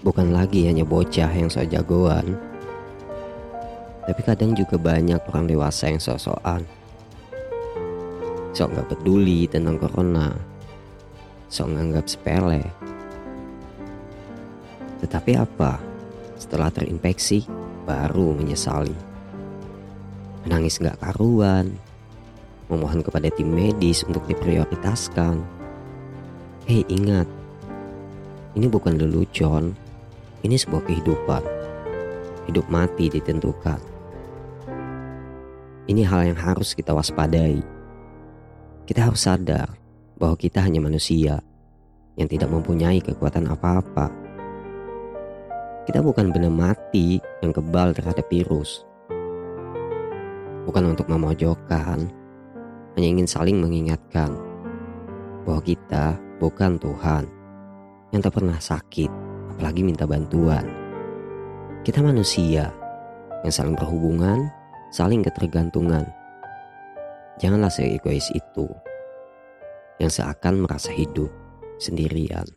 bukan lagi hanya bocah yang sok jagoan, tapi kadang juga banyak orang dewasa yang sok-sokan. Sok nggak peduli tentang corona, sok nganggap sepele. Tetapi apa? Setelah terinfeksi, baru menyesali. Menangis nggak karuan, memohon kepada tim medis untuk diprioritaskan. Hei ingat, ini bukan lelucon, ini sebuah kehidupan. Hidup mati ditentukan. Ini hal yang harus kita waspadai. Kita harus sadar bahwa kita hanya manusia yang tidak mempunyai kekuatan apa-apa. Kita bukan benda mati yang kebal terhadap virus. Bukan untuk memojokkan, hanya ingin saling mengingatkan bahwa kita bukan Tuhan yang tak pernah sakit apalagi minta bantuan. Kita manusia yang saling berhubungan, saling ketergantungan. Janganlah seegois itu yang seakan merasa hidup sendirian.